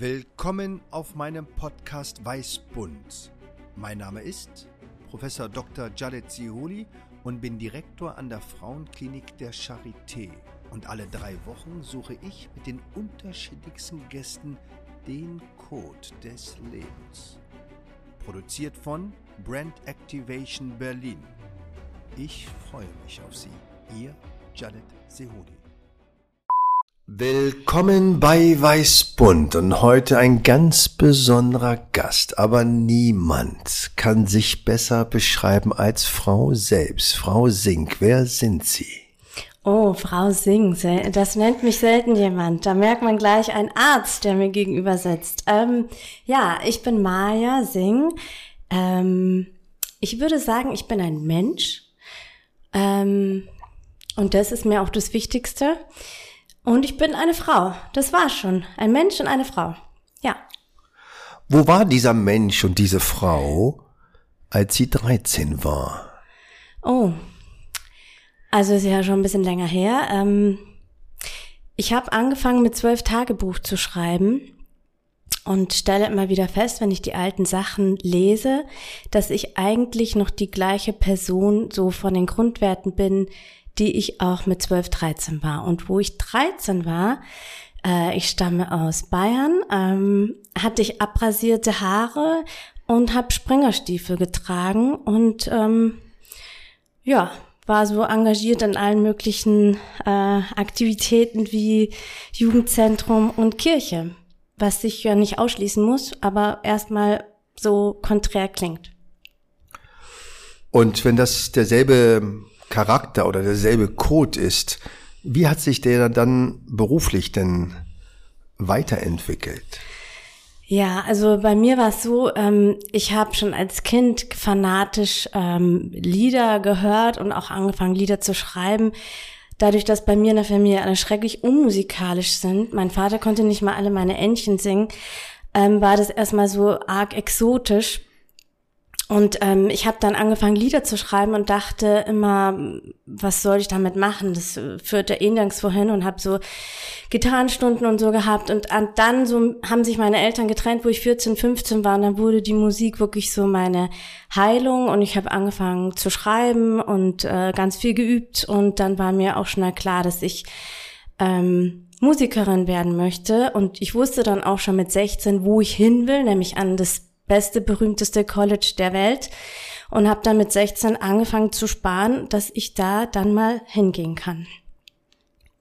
Willkommen auf meinem Podcast Weißbund. Mein Name ist Professor Dr. Jadet Zihuli und bin Direktor an der Frauenklinik der Charité. Und alle drei Wochen suche ich mit den unterschiedlichsten Gästen den Code des Lebens. Produziert von Brand Activation Berlin. Ich freue mich auf Sie. Ihr Jadet Sehudi. Willkommen bei Weißbund und heute ein ganz besonderer Gast, aber niemand kann sich besser beschreiben als Frau selbst. Frau Sink, wer sind Sie? Oh, Frau Singh, das nennt mich selten jemand. Da merkt man gleich einen Arzt, der mir gegenüber sitzt. Ähm, ja, ich bin Maya Singh. Ähm, ich würde sagen, ich bin ein Mensch. Ähm, und das ist mir auch das Wichtigste. Und ich bin eine Frau. Das war schon. Ein Mensch und eine Frau. Ja. Wo war dieser Mensch und diese Frau, als sie 13 war? Oh. Also ist ja schon ein bisschen länger her. Ähm, ich habe angefangen mit zwölf Tagebuch zu schreiben und stelle immer wieder fest, wenn ich die alten Sachen lese, dass ich eigentlich noch die gleiche Person so von den Grundwerten bin, die ich auch mit 12, 13 war. Und wo ich 13 war, äh, ich stamme aus Bayern, ähm, hatte ich abrasierte Haare und habe Springerstiefel getragen und ähm, ja, war so engagiert in allen möglichen äh, Aktivitäten wie Jugendzentrum und Kirche, was sich ja nicht ausschließen muss, aber erstmal so konträr klingt. Und wenn das derselbe Charakter oder derselbe Code ist, wie hat sich der dann beruflich denn weiterentwickelt? Ja, also bei mir war es so, ähm, ich habe schon als Kind fanatisch ähm, Lieder gehört und auch angefangen, Lieder zu schreiben. Dadurch, dass bei mir in der Familie alle schrecklich unmusikalisch sind, mein Vater konnte nicht mal alle meine Entchen singen, ähm, war das erstmal so arg exotisch. Und ähm, ich habe dann angefangen, Lieder zu schreiben und dachte immer, was soll ich damit machen? Das führte eh nirgends wohin und habe so Gitarrenstunden und so gehabt. Und dann so haben sich meine Eltern getrennt, wo ich 14, 15 war. Und dann wurde die Musik wirklich so meine Heilung. Und ich habe angefangen zu schreiben und äh, ganz viel geübt. Und dann war mir auch schnell klar, dass ich ähm, Musikerin werden möchte. Und ich wusste dann auch schon mit 16, wo ich hin will, nämlich an das beste, berühmteste College der Welt und habe dann mit 16 angefangen zu sparen, dass ich da dann mal hingehen kann.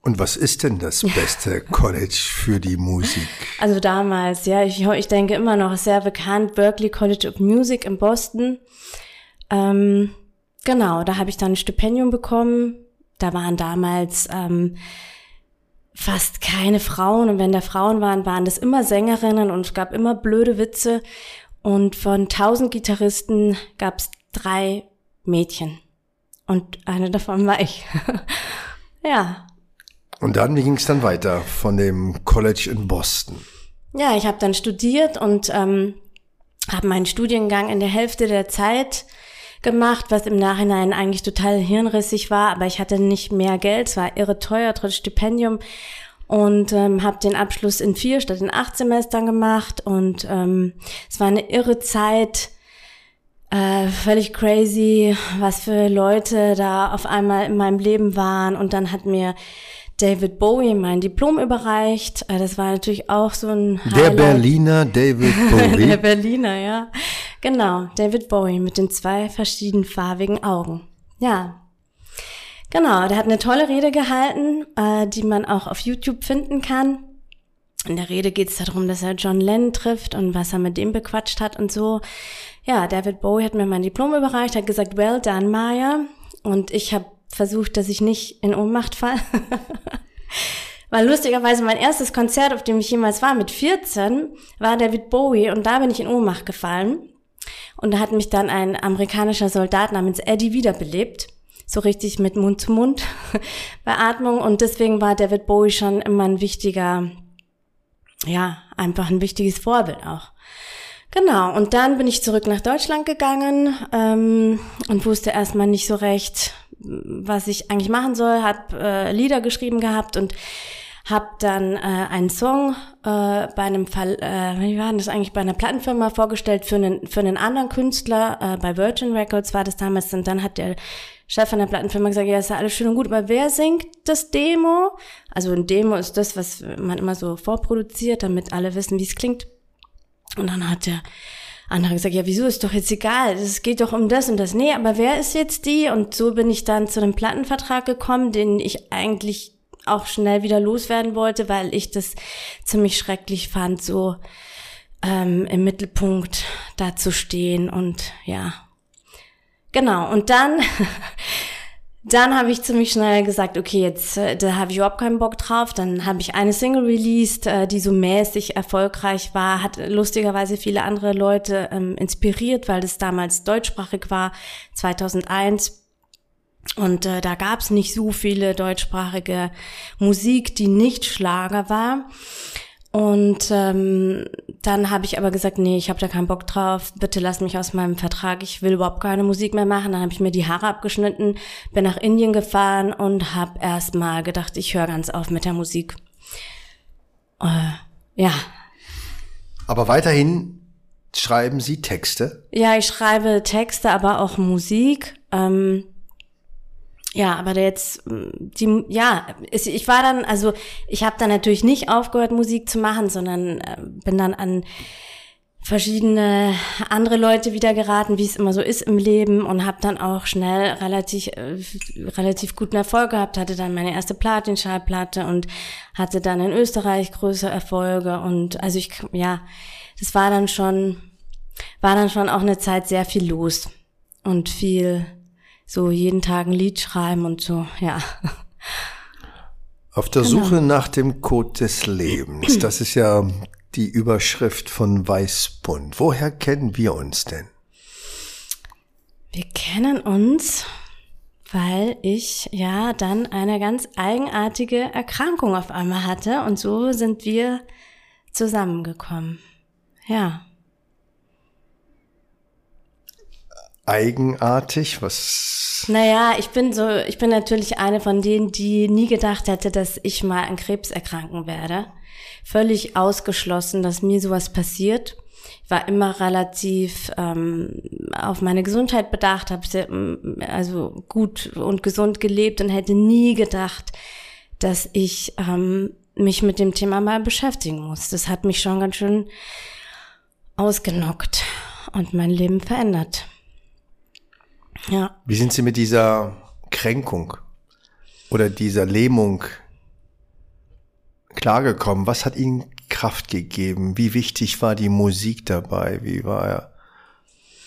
Und was ist denn das beste College für die Musik? Also damals, ja, ich, ich denke immer noch sehr bekannt, Berkeley College of Music in Boston. Ähm, genau, da habe ich dann ein Stipendium bekommen. Da waren damals ähm, fast keine Frauen und wenn da Frauen waren, waren das immer Sängerinnen und es gab immer blöde Witze und von tausend Gitarristen gab es drei Mädchen. Und eine davon war ich. ja. Und dann, wie ging es dann weiter von dem College in Boston? Ja, ich habe dann studiert und ähm, habe meinen Studiengang in der Hälfte der Zeit gemacht, was im Nachhinein eigentlich total hirnrissig war, aber ich hatte nicht mehr Geld, es war irre teuer, trotz Stipendium und ähm, habe den Abschluss in vier statt in acht Semestern gemacht und ähm, es war eine irre Zeit, äh, völlig crazy, was für Leute da auf einmal in meinem Leben waren und dann hat mir David Bowie mein Diplom überreicht. Äh, das war natürlich auch so ein Highlight. Der Berliner David Bowie. Der Berliner, ja. Genau, David Bowie mit den zwei verschiedenfarbigen Augen. Ja, Genau, der hat eine tolle Rede gehalten, äh, die man auch auf YouTube finden kann. In der Rede geht es darum, dass er John Lennon trifft und was er mit dem bequatscht hat und so. Ja, David Bowie hat mir mein Diplom überreicht, hat gesagt, well done, Maya. Und ich habe versucht, dass ich nicht in Ohnmacht falle. Weil lustigerweise mein erstes Konzert, auf dem ich jemals war, mit 14, war David Bowie und da bin ich in Ohnmacht gefallen. Und da hat mich dann ein amerikanischer Soldat namens Eddie wiederbelebt so richtig mit Mund zu Mund Beatmung. Und deswegen war David Bowie schon immer ein wichtiger, ja, einfach ein wichtiges Vorbild auch. Genau, und dann bin ich zurück nach Deutschland gegangen ähm, und wusste erstmal nicht so recht, was ich eigentlich machen soll, hab äh, Lieder geschrieben gehabt und habe dann äh, einen Song äh, bei einem Fall, äh, wie war das eigentlich, bei einer Plattenfirma vorgestellt für einen, für einen anderen Künstler, äh, bei Virgin Records war das damals, und dann hat der Chef von der Plattenfirma gesagt, ja, ist ja alles schön und gut, aber wer singt das Demo? Also ein Demo ist das, was man immer so vorproduziert, damit alle wissen, wie es klingt. Und dann hat der andere gesagt, ja, wieso ist doch jetzt egal, es geht doch um das und das. Nee, aber wer ist jetzt die? Und so bin ich dann zu einem Plattenvertrag gekommen, den ich eigentlich auch schnell wieder loswerden wollte, weil ich das ziemlich schrecklich fand, so ähm, im Mittelpunkt da zu stehen und ja. Genau, und dann Dann habe ich ziemlich schnell gesagt, okay, jetzt äh, da habe ich überhaupt keinen Bock drauf. Dann habe ich eine Single released, äh, die so mäßig erfolgreich war, hat lustigerweise viele andere Leute ähm, inspiriert, weil das damals deutschsprachig war, 2001. Und äh, da gab es nicht so viele deutschsprachige Musik, die nicht Schlager war. Und ähm, dann habe ich aber gesagt, nee, ich habe da keinen Bock drauf. Bitte lass mich aus meinem Vertrag. Ich will überhaupt keine Musik mehr machen. Dann habe ich mir die Haare abgeschnitten, bin nach Indien gefahren und habe erst mal gedacht, ich höre ganz auf mit der Musik. Äh, ja. Aber weiterhin schreiben Sie Texte? Ja, ich schreibe Texte, aber auch Musik. Ähm, ja, aber jetzt, die, ja, ich war dann, also ich habe dann natürlich nicht aufgehört, Musik zu machen, sondern äh, bin dann an verschiedene andere Leute wieder geraten, wie es immer so ist im Leben und habe dann auch schnell relativ äh, relativ guten Erfolg gehabt, hatte dann meine erste Platin-Schallplatte und hatte dann in Österreich größere Erfolge und also ich ja, das war dann schon war dann schon auch eine Zeit sehr viel los und viel so jeden Tag ein Lied schreiben und so, ja. Auf der genau. Suche nach dem Code des Lebens, das ist ja die Überschrift von Weißbund. Woher kennen wir uns denn? Wir kennen uns, weil ich ja dann eine ganz eigenartige Erkrankung auf einmal hatte und so sind wir zusammengekommen. Ja. Eigenartig? Was? Naja, ich bin so, ich bin natürlich eine von denen, die nie gedacht hätte, dass ich mal an Krebs erkranken werde. Völlig ausgeschlossen, dass mir sowas passiert. Ich war immer relativ ähm, auf meine Gesundheit bedacht, habe also gut und gesund gelebt und hätte nie gedacht, dass ich ähm, mich mit dem Thema mal beschäftigen muss. Das hat mich schon ganz schön ausgenockt und mein Leben verändert. Ja. Wie sind Sie mit dieser Kränkung oder dieser Lähmung klargekommen? Was hat Ihnen Kraft gegeben? Wie wichtig war die Musik dabei? Wie war,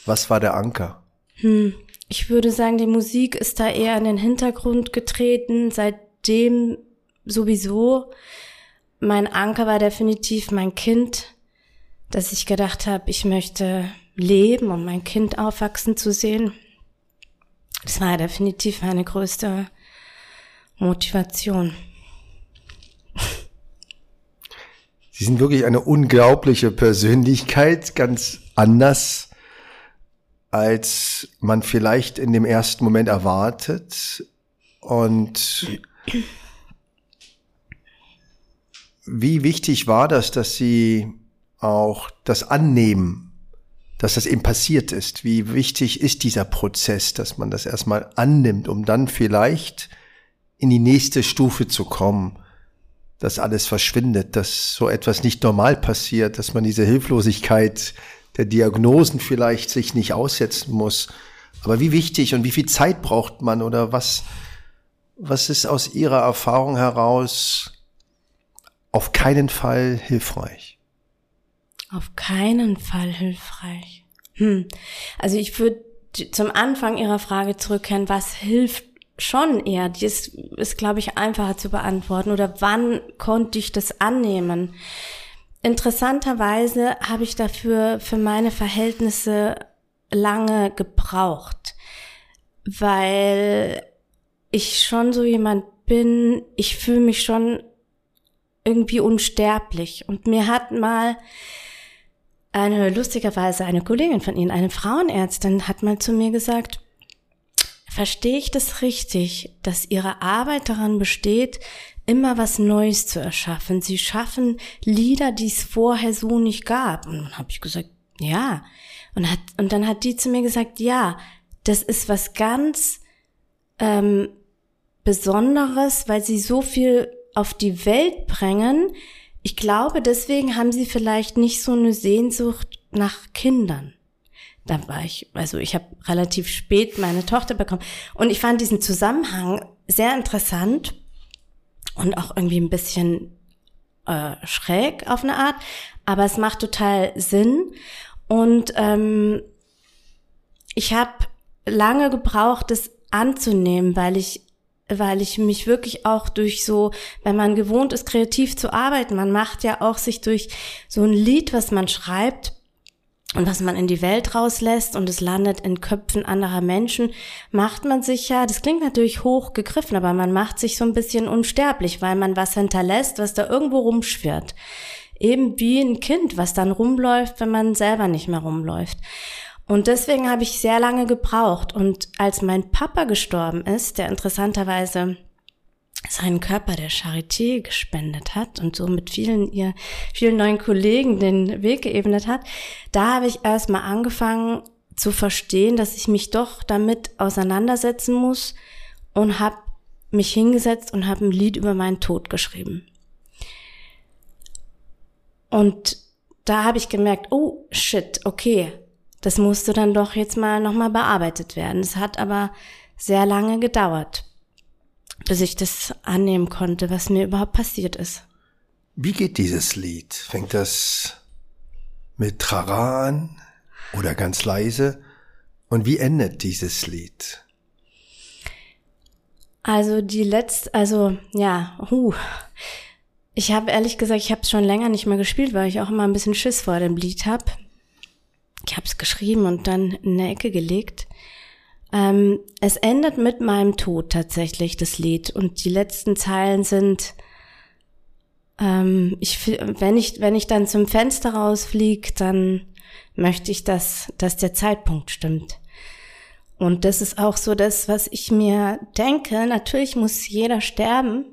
was war der Anker? Hm. Ich würde sagen, die Musik ist da eher in den Hintergrund getreten, seitdem sowieso. Mein Anker war definitiv mein Kind, dass ich gedacht habe, ich möchte leben und mein Kind aufwachsen zu sehen. Das war definitiv meine größte Motivation. Sie sind wirklich eine unglaubliche Persönlichkeit, ganz anders, als man vielleicht in dem ersten Moment erwartet. Und wie wichtig war das, dass Sie auch das annehmen, dass das eben passiert ist. Wie wichtig ist dieser Prozess, dass man das erstmal annimmt, um dann vielleicht in die nächste Stufe zu kommen, dass alles verschwindet, dass so etwas nicht normal passiert, dass man diese Hilflosigkeit der Diagnosen vielleicht sich nicht aussetzen muss. Aber wie wichtig und wie viel Zeit braucht man oder was, was ist aus Ihrer Erfahrung heraus auf keinen Fall hilfreich? Auf keinen Fall hilfreich. Hm. Also ich würde zum Anfang Ihrer Frage zurückkehren, was hilft schon eher? Die ist, ist glaube ich, einfacher zu beantworten. Oder wann konnte ich das annehmen? Interessanterweise habe ich dafür für meine Verhältnisse lange gebraucht, weil ich schon so jemand bin, ich fühle mich schon irgendwie unsterblich. Und mir hat mal eine lustigerweise eine Kollegin von Ihnen, eine Frauenärztin, hat mal zu mir gesagt, verstehe ich das richtig, dass Ihre Arbeit daran besteht, immer was Neues zu erschaffen. Sie schaffen Lieder, die es vorher so nicht gab. Und dann habe ich gesagt, ja. Und, hat, und dann hat die zu mir gesagt, ja, das ist was ganz ähm, Besonderes, weil sie so viel auf die Welt bringen. Ich glaube, deswegen haben sie vielleicht nicht so eine Sehnsucht nach Kindern. Da war ich, also ich habe relativ spät meine Tochter bekommen. Und ich fand diesen Zusammenhang sehr interessant und auch irgendwie ein bisschen äh, schräg auf eine Art, aber es macht total Sinn. Und ähm, ich habe lange gebraucht, das anzunehmen, weil ich weil ich mich wirklich auch durch so, wenn man gewohnt ist, kreativ zu arbeiten, man macht ja auch sich durch so ein Lied, was man schreibt, und was man in die Welt rauslässt und es landet in Köpfen anderer Menschen, macht man sich ja, das klingt natürlich hoch gegriffen, aber man macht sich so ein bisschen unsterblich, weil man was hinterlässt, was da irgendwo rumschwirrt. Eben wie ein Kind, was dann rumläuft, wenn man selber nicht mehr rumläuft. Und deswegen habe ich sehr lange gebraucht. Und als mein Papa gestorben ist, der interessanterweise seinen Körper der Charité gespendet hat und so mit vielen ihr vielen neuen Kollegen den Weg geebnet hat, da habe ich erstmal angefangen zu verstehen, dass ich mich doch damit auseinandersetzen muss und habe mich hingesetzt und habe ein Lied über meinen Tod geschrieben. Und da habe ich gemerkt, oh shit, okay, das musste dann doch jetzt mal nochmal bearbeitet werden. Es hat aber sehr lange gedauert bis ich das annehmen konnte, was mir überhaupt passiert ist. Wie geht dieses Lied? Fängt das mit Trara an oder ganz leise? Und wie endet dieses Lied? Also die letzte, also ja, huh. Ich habe ehrlich gesagt, ich habe es schon länger nicht mehr gespielt, weil ich auch immer ein bisschen Schiss vor dem Lied habe. Ich habe es geschrieben und dann in eine Ecke gelegt. Ähm, es endet mit meinem Tod tatsächlich, das Lied. Und die letzten Zeilen sind, ähm, ich, wenn ich, wenn ich dann zum Fenster rausfliege, dann möchte ich, dass, dass der Zeitpunkt stimmt. Und das ist auch so das, was ich mir denke. Natürlich muss jeder sterben.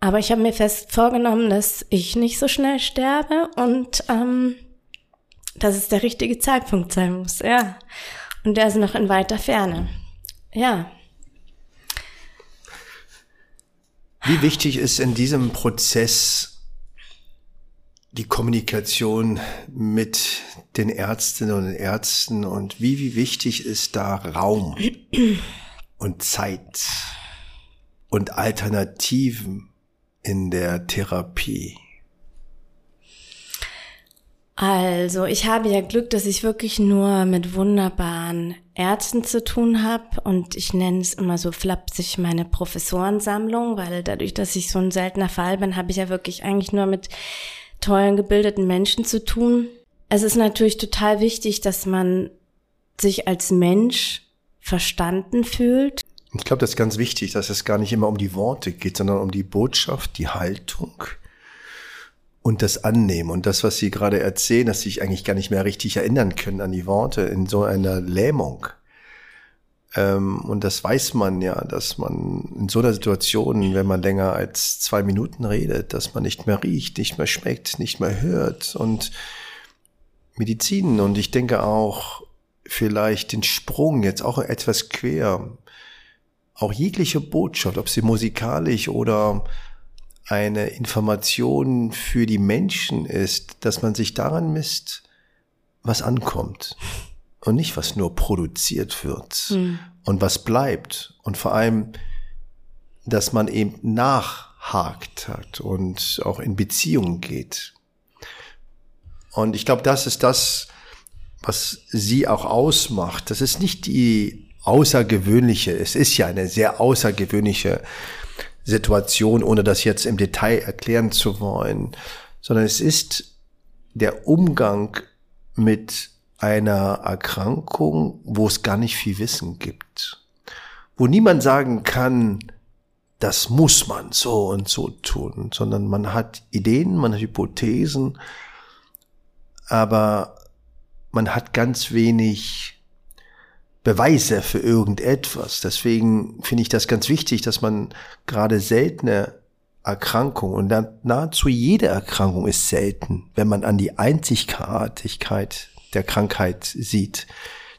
Aber ich habe mir fest vorgenommen, dass ich nicht so schnell sterbe und ähm, dass es der richtige Zeitpunkt sein muss, ja. Und der ist noch in weiter Ferne. Ja. Wie wichtig ist in diesem Prozess die Kommunikation mit den Ärztinnen und Ärzten und wie, wie wichtig ist da Raum und Zeit und Alternativen in der Therapie? Also, ich habe ja Glück, dass ich wirklich nur mit wunderbaren Ärzten zu tun habe und ich nenne es immer so flapsig meine Professorensammlung, weil dadurch, dass ich so ein seltener Fall bin, habe ich ja wirklich eigentlich nur mit tollen, gebildeten Menschen zu tun. Es ist natürlich total wichtig, dass man sich als Mensch verstanden fühlt. Ich glaube, das ist ganz wichtig, dass es gar nicht immer um die Worte geht, sondern um die Botschaft, die Haltung und das annehmen. Und das, was Sie gerade erzählen, dass Sie sich eigentlich gar nicht mehr richtig erinnern können an die Worte in so einer Lähmung. Ähm, und das weiß man ja, dass man in so einer Situation, wenn man länger als zwei Minuten redet, dass man nicht mehr riecht, nicht mehr schmeckt, nicht mehr hört und Medizin. Und ich denke auch vielleicht den Sprung jetzt auch etwas quer. Auch jegliche Botschaft, ob sie musikalisch oder eine Information für die Menschen ist, dass man sich daran misst, was ankommt und nicht, was nur produziert wird mhm. und was bleibt und vor allem, dass man eben nachhakt hat und auch in Beziehungen geht. Und ich glaube, das ist das, was sie auch ausmacht. Das ist nicht die außergewöhnliche, es ist ja eine sehr außergewöhnliche Situation, ohne das jetzt im Detail erklären zu wollen, sondern es ist der Umgang mit einer Erkrankung, wo es gar nicht viel Wissen gibt, wo niemand sagen kann, das muss man so und so tun, sondern man hat Ideen, man hat Hypothesen, aber man hat ganz wenig Beweise für irgendetwas. Deswegen finde ich das ganz wichtig, dass man gerade seltene Erkrankungen und nahezu jede Erkrankung ist selten, wenn man an die Einzigartigkeit der Krankheit sieht,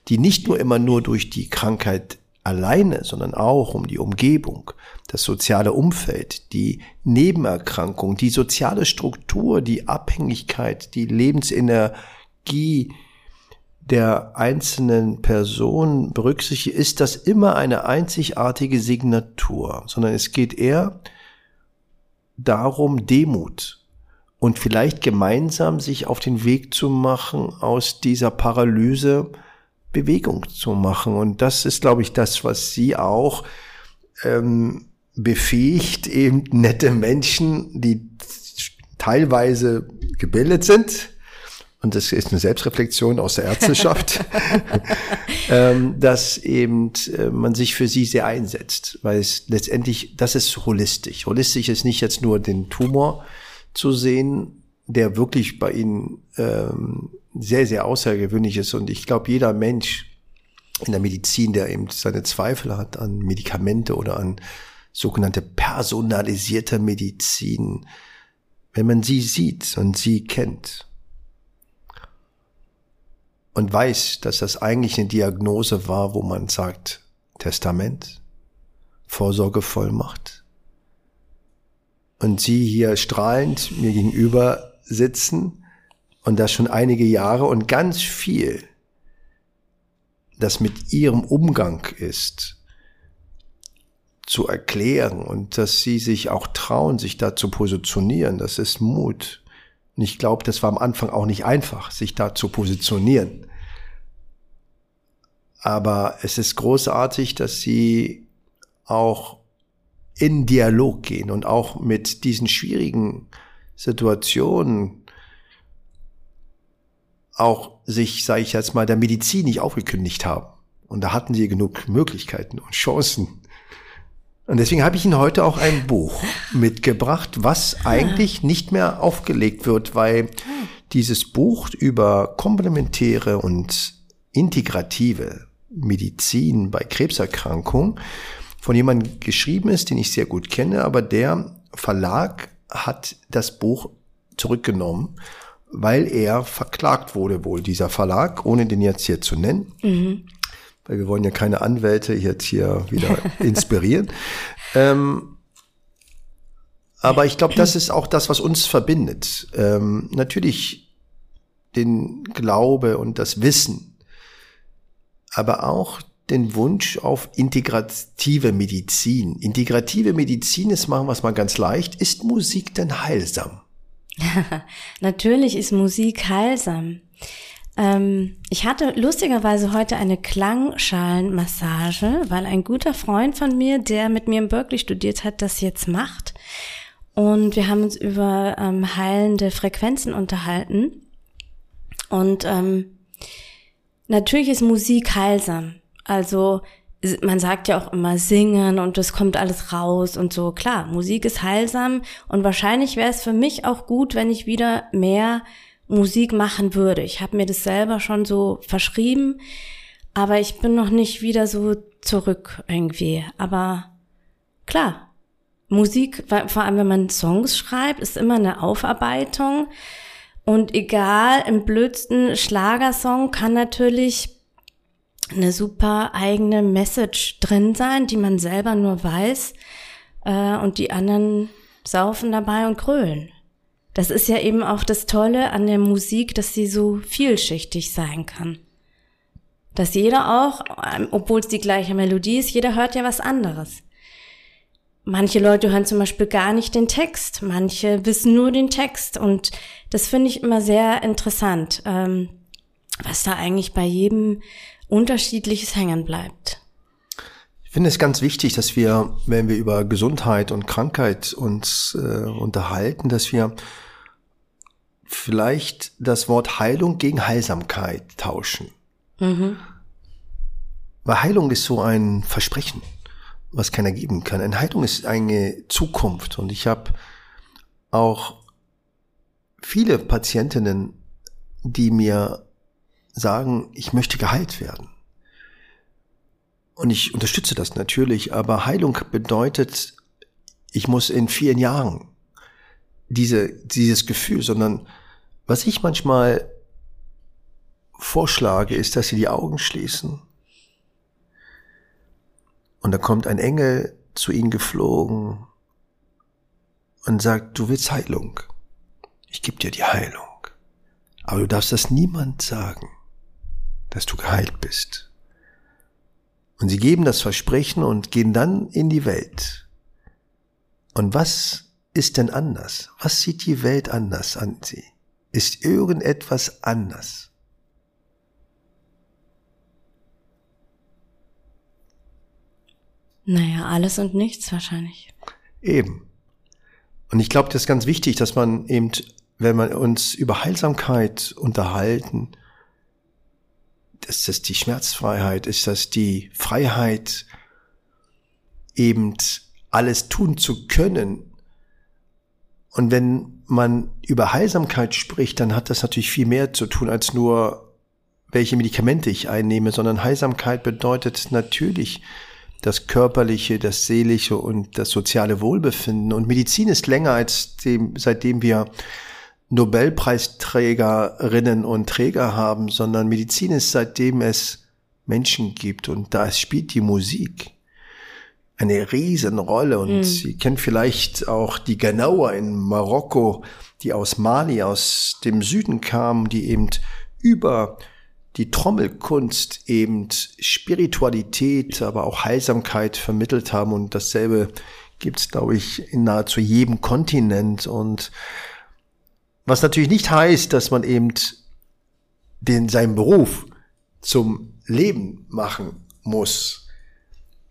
die nicht nur immer nur durch die Krankheit alleine, sondern auch um die Umgebung, das soziale Umfeld, die Nebenerkrankung, die soziale Struktur, die Abhängigkeit, die Lebensenergie, der einzelnen Person berücksichtigt, ist das immer eine einzigartige Signatur, sondern es geht eher darum, Demut und vielleicht gemeinsam sich auf den Weg zu machen, aus dieser Paralyse Bewegung zu machen. Und das ist, glaube ich, das, was Sie auch ähm, befähigt, eben nette Menschen, die teilweise gebildet sind, und das ist eine Selbstreflexion aus der Ärzteschaft, ähm, dass eben äh, man sich für sie sehr einsetzt, weil es letztendlich, das ist holistisch. Holistisch ist nicht jetzt nur den Tumor zu sehen, der wirklich bei ihnen ähm, sehr, sehr außergewöhnlich ist. Und ich glaube, jeder Mensch in der Medizin, der eben seine Zweifel hat an Medikamente oder an sogenannte personalisierte Medizin, wenn man sie sieht und sie kennt, und weiß, dass das eigentlich eine Diagnose war, wo man sagt, Testament, Vorsorgevollmacht. Und Sie hier strahlend mir gegenüber sitzen und das schon einige Jahre und ganz viel, das mit Ihrem Umgang ist, zu erklären und dass Sie sich auch trauen, sich da zu positionieren, das ist Mut. Und ich glaube, das war am Anfang auch nicht einfach, sich da zu positionieren. Aber es ist großartig, dass sie auch in Dialog gehen und auch mit diesen schwierigen Situationen auch sich, sage ich jetzt mal, der Medizin nicht aufgekündigt haben. Und da hatten sie genug Möglichkeiten und Chancen. Und deswegen habe ich Ihnen heute auch ein Buch mitgebracht, was eigentlich nicht mehr aufgelegt wird, weil dieses Buch über komplementäre und integrative Medizin bei Krebserkrankungen von jemandem geschrieben ist, den ich sehr gut kenne, aber der Verlag hat das Buch zurückgenommen, weil er verklagt wurde, wohl dieser Verlag, ohne den jetzt hier zu nennen. Mhm weil wir wollen ja keine Anwälte jetzt hier wieder inspirieren. ähm, aber ich glaube, das ist auch das, was uns verbindet. Ähm, natürlich den Glaube und das Wissen, aber auch den Wunsch auf integrative Medizin. Integrative Medizin ist, machen wir es mal ganz leicht, ist Musik denn heilsam? Natürlich ist Musik heilsam. Ähm, ich hatte lustigerweise heute eine Klangschalenmassage, weil ein guter Freund von mir, der mit mir in Berkeley studiert hat, das jetzt macht. Und wir haben uns über ähm, heilende Frequenzen unterhalten. Und ähm, natürlich ist Musik heilsam. Also man sagt ja auch immer singen und es kommt alles raus und so. Klar, Musik ist heilsam und wahrscheinlich wäre es für mich auch gut, wenn ich wieder mehr Musik machen würde. Ich habe mir das selber schon so verschrieben, aber ich bin noch nicht wieder so zurück irgendwie. Aber klar, Musik, vor allem wenn man Songs schreibt, ist immer eine Aufarbeitung. Und egal, im blödsten Schlagersong kann natürlich eine super eigene Message drin sein, die man selber nur weiß. Äh, und die anderen saufen dabei und krölen. Das ist ja eben auch das Tolle an der Musik, dass sie so vielschichtig sein kann. Dass jeder auch, ähm, obwohl es die gleiche Melodie ist, jeder hört ja was anderes. Manche Leute hören zum Beispiel gar nicht den Text, manche wissen nur den Text und das finde ich immer sehr interessant, ähm, was da eigentlich bei jedem unterschiedliches hängen bleibt. Ich finde es ganz wichtig, dass wir, wenn wir über Gesundheit und Krankheit uns äh, unterhalten, dass wir vielleicht das Wort Heilung gegen Heilsamkeit tauschen. Mhm. Weil Heilung ist so ein Versprechen, was keiner geben kann. Eine Heilung ist eine Zukunft. Und ich habe auch viele Patientinnen, die mir sagen, ich möchte geheilt werden. Und ich unterstütze das natürlich, aber Heilung bedeutet, ich muss in vielen Jahren diese, dieses Gefühl, sondern was ich manchmal vorschlage, ist, dass sie die Augen schließen. Und da kommt ein Engel zu ihnen geflogen und sagt, du willst Heilung. Ich gebe dir die Heilung. Aber du darfst das niemand sagen, dass du geheilt bist. Und sie geben das Versprechen und gehen dann in die Welt. Und was ist denn anders? Was sieht die Welt anders an sie? Ist irgendetwas anders? Naja, alles und nichts wahrscheinlich. Eben. Und ich glaube, das ist ganz wichtig, dass man eben, wenn man uns über Heilsamkeit unterhalten, ist das die Schmerzfreiheit, ist das die Freiheit, eben alles tun zu können. Und wenn man über Heilsamkeit spricht, dann hat das natürlich viel mehr zu tun als nur, welche Medikamente ich einnehme, sondern Heilsamkeit bedeutet natürlich, das körperliche, das seelische und das soziale Wohlbefinden. Und Medizin ist länger als dem, seitdem wir Nobelpreisträgerinnen und Träger haben, sondern Medizin ist seitdem es Menschen gibt und da spielt die Musik eine Riesenrolle und mhm. Sie kennen vielleicht auch die Genauer in Marokko, die aus Mali, aus dem Süden kamen, die eben über die Trommelkunst eben Spiritualität, aber auch Heilsamkeit vermittelt haben und dasselbe gibt's glaube ich, in nahezu jedem Kontinent und was natürlich nicht heißt, dass man eben den, seinen Beruf zum Leben machen muss.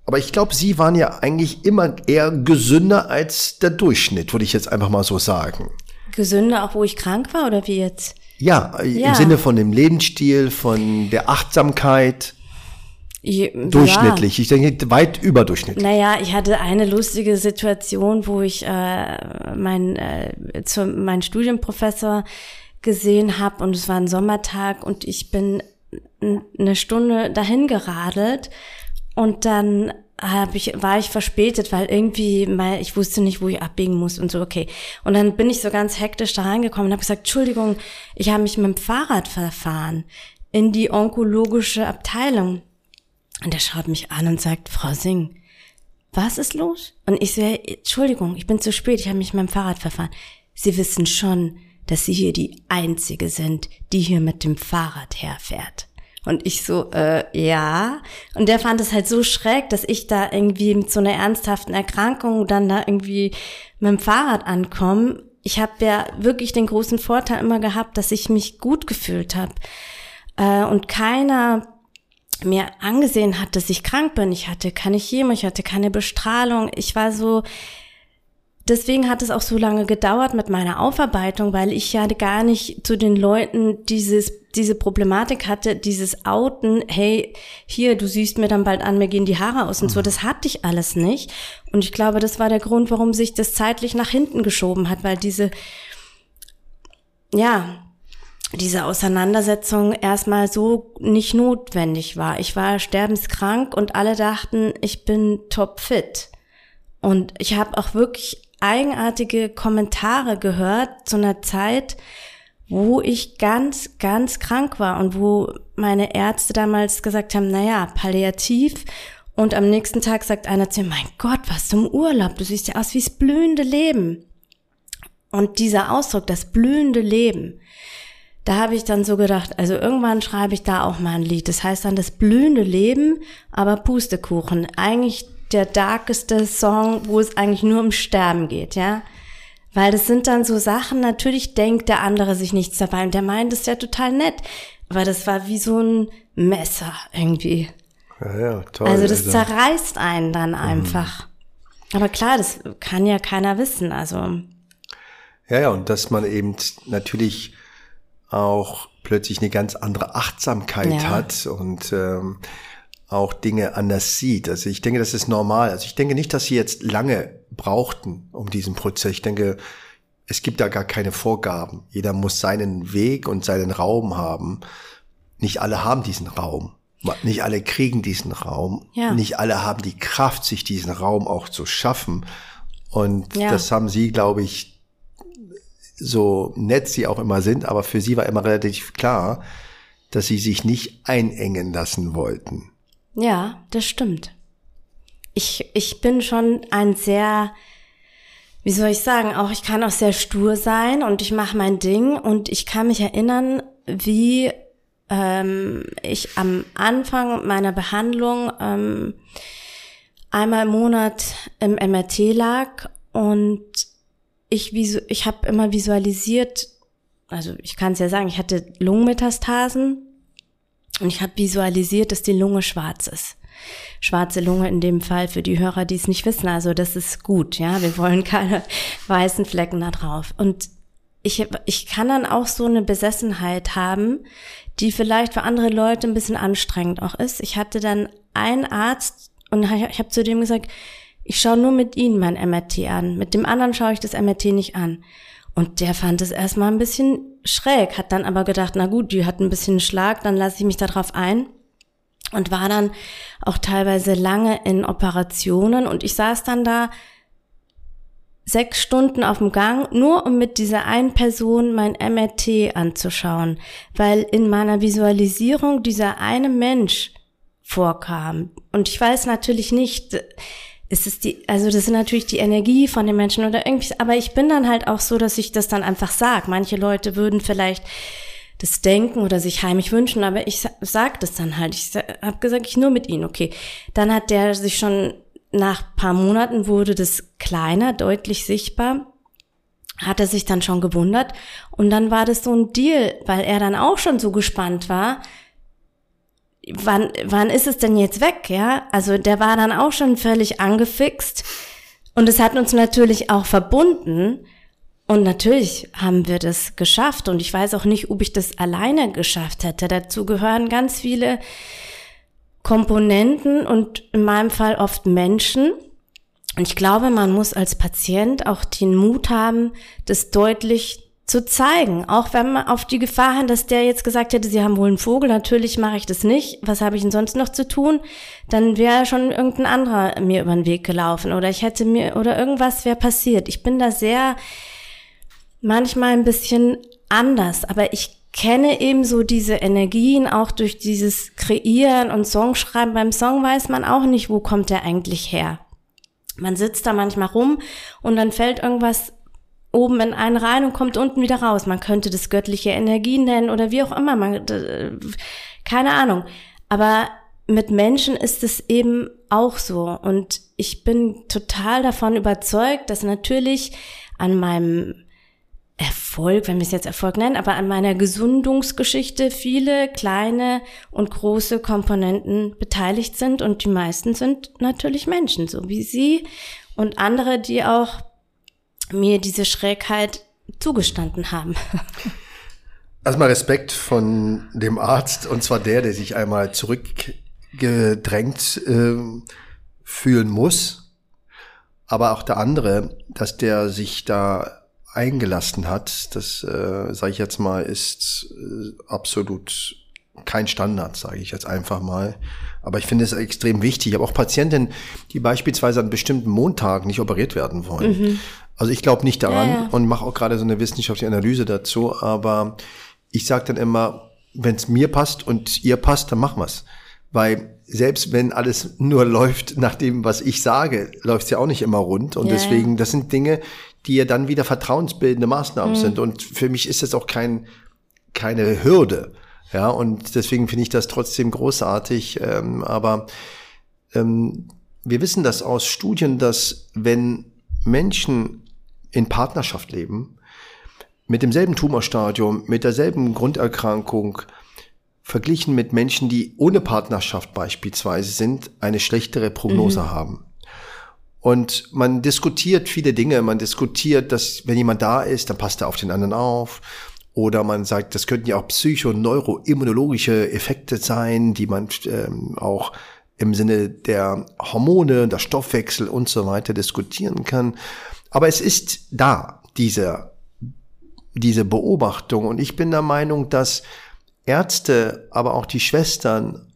Aber ich glaube, sie waren ja eigentlich immer eher gesünder als der Durchschnitt, würde ich jetzt einfach mal so sagen. Gesünder, auch wo ich krank war oder wie jetzt? Ja, ja. im Sinne von dem Lebensstil, von der Achtsamkeit. Ja. Durchschnittlich. Ich denke, weit überdurchschnittlich. Naja, ich hatte eine lustige Situation, wo ich äh, mein, äh, zu, mein Studienprofessor gesehen habe und es war ein Sommertag und ich bin eine Stunde dahin geradelt und dann hab ich, war ich verspätet, weil irgendwie mal, ich wusste nicht, wo ich abbiegen muss und so, okay. Und dann bin ich so ganz hektisch da reingekommen und habe gesagt, Entschuldigung, ich habe mich mit dem Fahrrad verfahren in die onkologische Abteilung. Und er schaut mich an und sagt, Frau Singh, was ist los? Und ich sehe, Entschuldigung, ich bin zu spät, ich habe mich mit dem Fahrrad verfahren. Sie wissen schon, dass Sie hier die Einzige sind, die hier mit dem Fahrrad herfährt. Und ich so, äh, ja. Und der fand es halt so schräg, dass ich da irgendwie mit so einer ernsthaften Erkrankung dann da irgendwie mit dem Fahrrad ankomme. Ich habe ja wirklich den großen Vorteil immer gehabt, dass ich mich gut gefühlt habe. Äh, und keiner mir angesehen hat, dass ich krank bin. Ich hatte keine Chemo, ich hatte keine Bestrahlung. Ich war so, deswegen hat es auch so lange gedauert mit meiner Aufarbeitung, weil ich ja gar nicht zu den Leuten dieses, diese Problematik hatte, dieses Outen, hey, hier, du siehst mir dann bald an, mir gehen die Haare aus und so, mhm. das hatte ich alles nicht. Und ich glaube, das war der Grund, warum sich das zeitlich nach hinten geschoben hat, weil diese, ja, diese Auseinandersetzung erstmal so nicht notwendig war. Ich war sterbenskrank und alle dachten, ich bin topfit. Und ich habe auch wirklich eigenartige Kommentare gehört zu einer Zeit, wo ich ganz, ganz krank war und wo meine Ärzte damals gesagt haben, naja, palliativ. Und am nächsten Tag sagt einer zu mir, mein Gott, was zum Urlaub, du siehst ja aus wie das blühende Leben. Und dieser Ausdruck, das blühende Leben, da habe ich dann so gedacht, also irgendwann schreibe ich da auch mal ein Lied. Das heißt dann das blühende Leben, aber Pustekuchen. Eigentlich der darkeste Song, wo es eigentlich nur um Sterben geht, ja. Weil das sind dann so Sachen, natürlich denkt der andere sich nichts dabei und der meint, ist ja total nett. Aber das war wie so ein Messer irgendwie. Ja, ja, toll. Also das also. zerreißt einen dann mhm. einfach. Mhm. Aber klar, das kann ja keiner wissen, also. Ja, ja, und dass man eben natürlich auch plötzlich eine ganz andere Achtsamkeit ja. hat und ähm, auch Dinge anders sieht. Also ich denke, das ist normal. Also ich denke nicht, dass sie jetzt lange brauchten um diesen Prozess. Ich denke, es gibt da gar keine Vorgaben. Jeder muss seinen Weg und seinen Raum haben. Nicht alle haben diesen Raum. Nicht alle kriegen diesen Raum. Ja. Nicht alle haben die Kraft, sich diesen Raum auch zu schaffen. Und Ja. das haben sie, glaube ich, so nett sie auch immer sind, aber für sie war immer relativ klar, dass sie sich nicht einengen lassen wollten. Ja, das stimmt. Ich, ich bin schon ein sehr, wie soll ich sagen, auch ich kann auch sehr stur sein und ich mache mein Ding und ich kann mich erinnern, wie ähm, ich am Anfang meiner Behandlung ähm, einmal im Monat im MRT lag und ich, visu ich habe immer visualisiert, also ich kann es ja sagen, ich hatte Lungenmetastasen und ich habe visualisiert, dass die Lunge schwarz ist. Schwarze Lunge in dem Fall für die Hörer, die es nicht wissen. Also das ist gut, ja. Wir wollen keine weißen Flecken da drauf. Und ich, ich kann dann auch so eine Besessenheit haben, die vielleicht für andere Leute ein bisschen anstrengend auch ist. Ich hatte dann einen Arzt und ich habe zu dem gesagt, ich schaue nur mit Ihnen mein MRT an. Mit dem anderen schaue ich das MRT nicht an. Und der fand es erstmal ein bisschen schräg, hat dann aber gedacht, na gut, die hat ein bisschen Schlag, dann lasse ich mich darauf ein. Und war dann auch teilweise lange in Operationen und ich saß dann da sechs Stunden auf dem Gang, nur um mit dieser einen Person mein MRT anzuschauen, weil in meiner Visualisierung dieser eine Mensch vorkam. Und ich weiß natürlich nicht, ist es die, also das ist natürlich die Energie von den Menschen oder irgendwie, aber ich bin dann halt auch so, dass ich das dann einfach sag. Manche Leute würden vielleicht das denken oder sich heimlich wünschen, aber ich sag das dann halt. Ich habe gesagt, ich nur mit ihnen, okay. Dann hat der sich schon nach paar Monaten wurde das kleiner, deutlich sichtbar. Hat er sich dann schon gewundert und dann war das so ein Deal, weil er dann auch schon so gespannt war. Wann, wann ist es denn jetzt weg, ja? Also der war dann auch schon völlig angefixt und es hat uns natürlich auch verbunden. Und natürlich haben wir das geschafft und ich weiß auch nicht, ob ich das alleine geschafft hätte. Dazu gehören ganz viele Komponenten und in meinem Fall oft Menschen. Und ich glaube, man muss als Patient auch den Mut haben, das deutlich zu zeigen. Auch wenn man auf die Gefahr hat, dass der jetzt gesagt hätte, sie haben wohl einen Vogel, natürlich mache ich das nicht. Was habe ich denn sonst noch zu tun? Dann wäre schon irgendein anderer mir über den Weg gelaufen oder ich hätte mir oder irgendwas wäre passiert. Ich bin da sehr manchmal ein bisschen anders, aber ich kenne eben so diese Energien auch durch dieses Kreieren und Songschreiben. Beim Song weiß man auch nicht, wo kommt der eigentlich her. Man sitzt da manchmal rum und dann fällt irgendwas oben in einen rein und kommt unten wieder raus. Man könnte das göttliche Energie nennen oder wie auch immer. Man, keine Ahnung. Aber mit Menschen ist es eben auch so. Und ich bin total davon überzeugt, dass natürlich an meinem Erfolg, wenn wir es jetzt Erfolg nennen, aber an meiner Gesundungsgeschichte viele kleine und große Komponenten beteiligt sind und die meisten sind natürlich Menschen, so wie Sie und andere, die auch mir diese Schrägheit zugestanden haben. Erstmal Respekt von dem Arzt und zwar der, der sich einmal zurückgedrängt äh, fühlen muss, aber auch der andere, dass der sich da eingelassen hat, das äh, sage ich jetzt mal, ist äh, absolut kein Standard, sage ich jetzt einfach mal. Aber ich finde es extrem wichtig. Ich habe auch Patientinnen, die beispielsweise an bestimmten Montagen nicht operiert werden wollen. Mhm. Also ich glaube nicht daran ja, ja. und mache auch gerade so eine wissenschaftliche Analyse dazu. Aber ich sage dann immer, wenn es mir passt und ihr passt, dann machen wir's. Weil selbst wenn alles nur läuft nach dem, was ich sage, läuft es ja auch nicht immer rund. Und ja, deswegen, das sind Dinge, die ja dann wieder vertrauensbildende Maßnahmen mhm. sind. Und für mich ist das auch kein, keine Hürde. Ja, und deswegen finde ich das trotzdem großartig. Ähm, aber ähm, wir wissen das aus Studien, dass wenn Menschen in Partnerschaft leben, mit demselben Tumorstadium, mit derselben Grunderkrankung, verglichen mit Menschen, die ohne Partnerschaft beispielsweise sind, eine schlechtere Prognose mhm. haben. Und man diskutiert viele Dinge. Man diskutiert, dass wenn jemand da ist, dann passt er auf den anderen auf. Oder man sagt, das könnten ja auch psycho-neuroimmunologische Effekte sein, die man ähm, auch im Sinne der Hormone, der Stoffwechsel und so weiter diskutieren kann. Aber es ist da, diese, diese Beobachtung. Und ich bin der Meinung, dass Ärzte, aber auch die Schwestern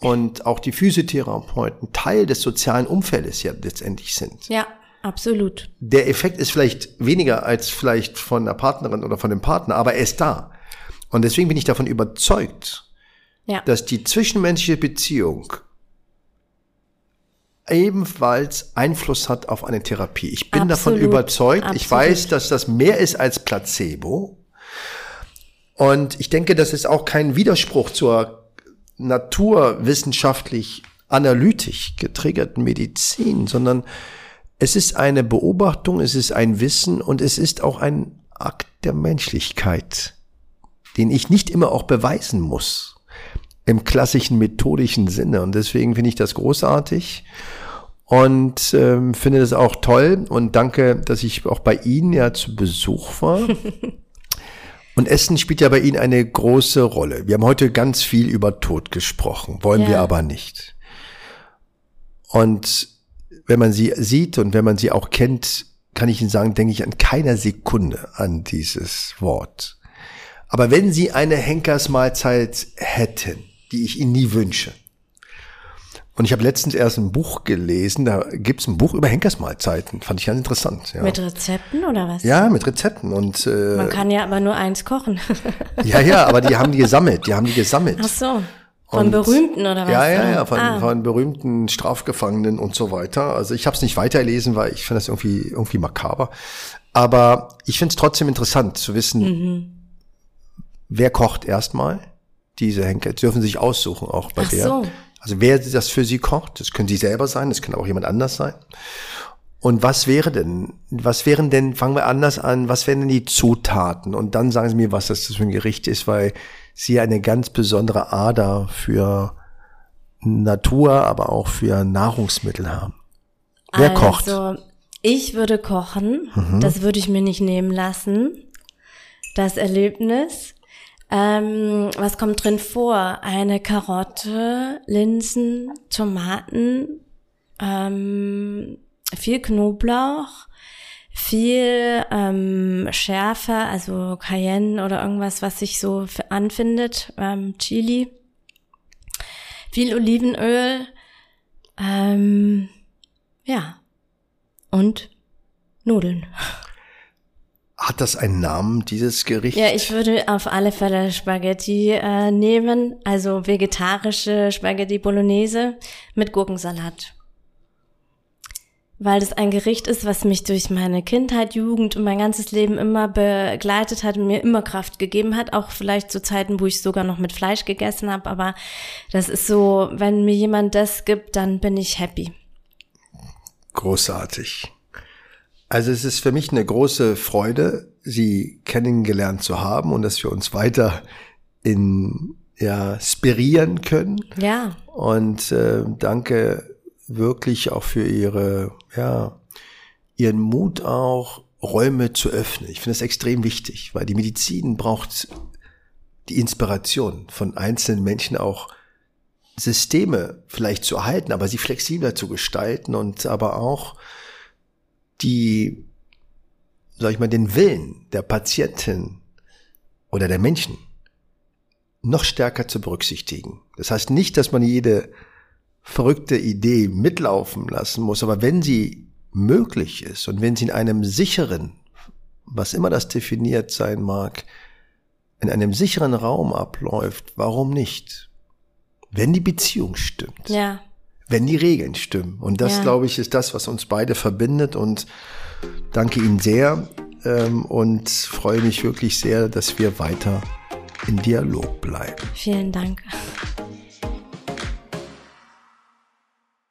und auch die Physiotherapeuten Teil des sozialen Umfeldes ja letztendlich sind. Ja, absolut. Der Effekt ist vielleicht weniger als vielleicht von der Partnerin oder von dem Partner, aber er ist da. Und deswegen bin ich davon überzeugt, ja. dass die zwischenmenschliche Beziehung ebenfalls Einfluss hat auf eine Therapie. Ich bin Absolut. davon überzeugt. Absolut. Ich weiß, dass das mehr ist als Placebo. Und ich denke, das ist auch kein Widerspruch zur naturwissenschaftlich analytisch getriggerten Medizin, sondern es ist eine Beobachtung, es ist ein Wissen und es ist auch ein Akt der Menschlichkeit, den ich nicht immer auch beweisen muss im klassischen methodischen Sinne. Und deswegen finde ich das großartig und ähm, finde das auch toll und danke, dass ich auch bei Ihnen ja zu Besuch war. Und Essen spielt ja bei Ihnen eine große Rolle. Wir haben heute ganz viel über Tod gesprochen, wollen ja. wir aber nicht. Und wenn man sie sieht und wenn man sie auch kennt, kann ich Ihnen sagen, denke ich an keiner Sekunde an dieses Wort. Aber wenn Sie eine Henkersmahlzeit hätten, die ich Ihnen nie wünsche, und ich habe letztens erst ein Buch gelesen, da gibt's ein Buch über Henkersmahlzeiten. Fand ich ganz interessant. Ja. Mit Rezepten oder was? Ja, mit Rezepten. Und, äh, Man kann ja aber nur eins kochen. ja, ja, aber die haben die gesammelt. Die haben die gesammelt. Ach so. Von und, berühmten oder was? Ja, ja, ja, von, ah. von berühmten Strafgefangenen und so weiter. Also ich habe es nicht weiterlesen, weil ich finde das irgendwie irgendwie makaber. Aber ich finde es trotzdem interessant zu wissen, mhm. wer kocht erstmal diese Henker. Dürfen sich aussuchen auch bei Ach der. So. Also wer das für Sie kocht, das können Sie selber sein, das kann auch jemand anders sein. Und was wäre denn, was wären denn, fangen wir anders an, was wären denn die Zutaten? Und dann sagen Sie mir, was das für ein Gericht ist, weil Sie eine ganz besondere Ader für Natur, aber auch für Nahrungsmittel haben. Wer also, kocht? Ich würde kochen, mhm. das würde ich mir nicht nehmen lassen. Das Erlebnis. Ähm, was kommt drin vor? Eine Karotte, Linsen, Tomaten, ähm, viel Knoblauch, viel ähm, Schärfe, also Cayenne oder irgendwas, was sich so anfindet, ähm, Chili, viel Olivenöl, ähm, ja, und Nudeln. Hat das einen Namen, dieses Gericht? Ja, ich würde auf alle Fälle Spaghetti äh, nehmen, also vegetarische Spaghetti Bolognese mit Gurkensalat. Weil das ein Gericht ist, was mich durch meine Kindheit, Jugend und mein ganzes Leben immer begleitet hat und mir immer Kraft gegeben hat, auch vielleicht zu Zeiten, wo ich sogar noch mit Fleisch gegessen habe, aber das ist so, wenn mir jemand das gibt, dann bin ich happy. Großartig. Also es ist für mich eine große Freude, Sie kennengelernt zu haben und dass wir uns weiter in ja spirieren können. Ja. Und äh, danke wirklich auch für Ihre ja Ihren Mut auch Räume zu öffnen. Ich finde das extrem wichtig, weil die Medizin braucht die Inspiration von einzelnen Menschen auch Systeme vielleicht zu erhalten, aber sie flexibler zu gestalten und aber auch die, sag ich mal, den Willen der Patientin oder der Menschen noch stärker zu berücksichtigen. Das heißt nicht, dass man jede verrückte Idee mitlaufen lassen muss, aber wenn sie möglich ist und wenn sie in einem sicheren, was immer das definiert sein mag, in einem sicheren Raum abläuft, warum nicht? Wenn die Beziehung stimmt. Ja wenn die Regeln stimmen. Und das, ja. glaube ich, ist das, was uns beide verbindet. Und danke Ihnen sehr ähm, und freue mich wirklich sehr, dass wir weiter in Dialog bleiben. Vielen Dank.